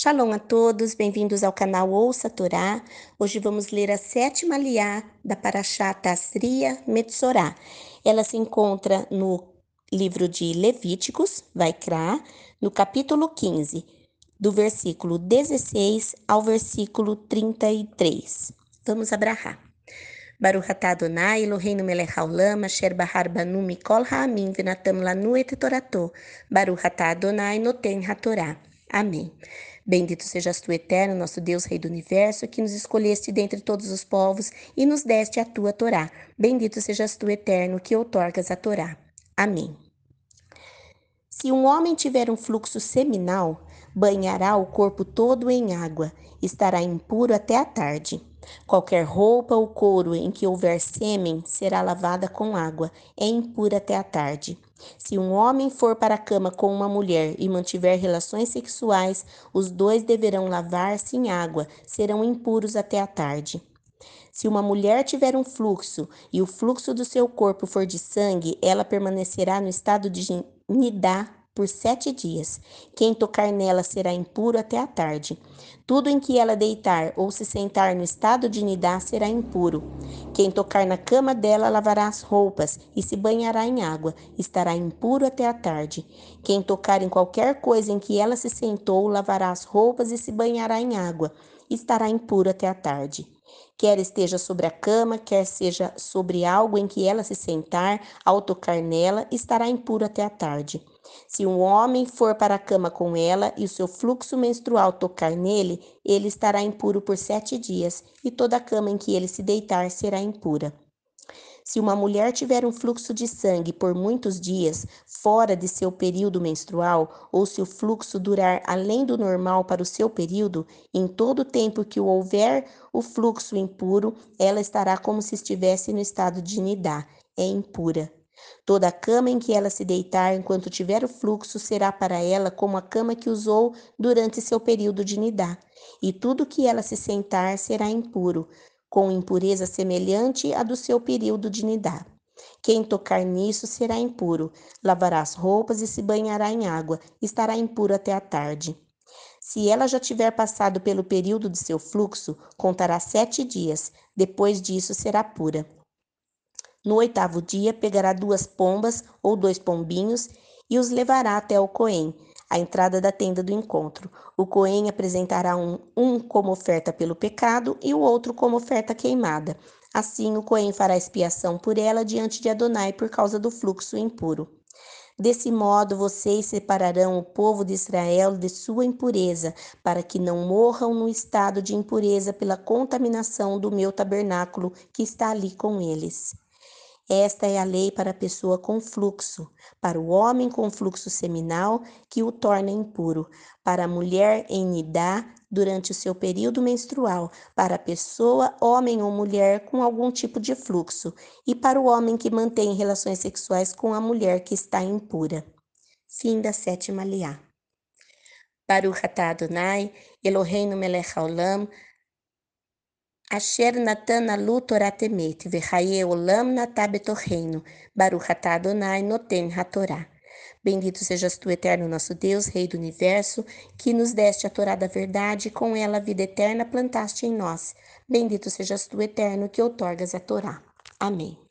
Shalom a todos, bem-vindos ao canal Ouça Torá. Hoje vamos ler a sétima liá da Parashat Asriya Metzorá. Ela se encontra no livro de Levíticos, Vaikra, no capítulo 15, do versículo 16 ao versículo 33. Vamos abrahar. Baruch atah Adonai Eloheinu melech haolam asher bahar banu mikol ha'amim venatam lanu et torato. Baruch atah Adonai noten hatorá. Amém. Bendito sejas tu, eterno, nosso Deus, Rei do universo, que nos escolheste dentre todos os povos e nos deste a tua Torá. Bendito sejas tu, eterno, que outorgas a Torá. Amém. Se um homem tiver um fluxo seminal, banhará o corpo todo em água, estará impuro até a tarde. Qualquer roupa ou couro em que houver sêmen será lavada com água, é impura até a tarde. Se um homem for para a cama com uma mulher e mantiver relações sexuais, os dois deverão lavar-se em água, serão impuros até a tarde. Se uma mulher tiver um fluxo e o fluxo do seu corpo for de sangue, ela permanecerá no estado de nidá por sete dias. Quem tocar nela será impuro até a tarde. Tudo em que ela deitar ou se sentar no estado de nidá será impuro. Quem tocar na cama dela lavará as roupas e se banhará em água, estará impuro até a tarde. Quem tocar em qualquer coisa em que ela se sentou lavará as roupas e se banhará em água, estará impuro até a tarde. Quer esteja sobre a cama, quer seja sobre algo em que ela se sentar, ao tocar nela, estará impuro até a tarde. Se um homem for para a cama com ela e o seu fluxo menstrual tocar nele, ele estará impuro por sete dias, e toda a cama em que ele se deitar será impura. Se uma mulher tiver um fluxo de sangue por muitos dias, fora de seu período menstrual, ou se o fluxo durar além do normal para o seu período, em todo o tempo que houver o fluxo impuro, ela estará como se estivesse no estado de nidá, é impura. Toda a cama em que ela se deitar enquanto tiver o fluxo será para ela como a cama que usou durante seu período de nidá, e tudo que ela se sentar será impuro, com impureza semelhante à do seu período de nidá. Quem tocar nisso será impuro, lavará as roupas e se banhará em água, estará impuro até a tarde. Se ela já tiver passado pelo período de seu fluxo, contará sete dias, depois disso será pura. No oitavo dia, pegará duas pombas ou dois pombinhos e os levará até o Coém, a entrada da tenda do encontro. O Coém apresentará um, um como oferta pelo pecado e o outro como oferta queimada. Assim, o Coém fará expiação por ela diante de Adonai por causa do fluxo impuro. Desse modo, vocês separarão o povo de Israel de sua impureza, para que não morram no estado de impureza pela contaminação do meu tabernáculo que está ali com eles. Esta é a lei para a pessoa com fluxo, para o homem com fluxo seminal, que o torna impuro, para a mulher em nidá, durante o seu período menstrual, para a pessoa, homem ou mulher, com algum tipo de fluxo, e para o homem que mantém relações sexuais com a mulher que está impura. Fim da sétima liá. Baruch atah Adonai, Eloheinu melech haolam, Asher natan alu Torah temet, vechaye olam natá betorreino, baruch Adonai noten hatorá. Bendito sejas tu, eterno nosso Deus, Rei do Universo, que nos deste a Torá da verdade e com ela a vida eterna plantaste em nós. Bendito sejas tu, eterno, que outorgas a Torá. Amém.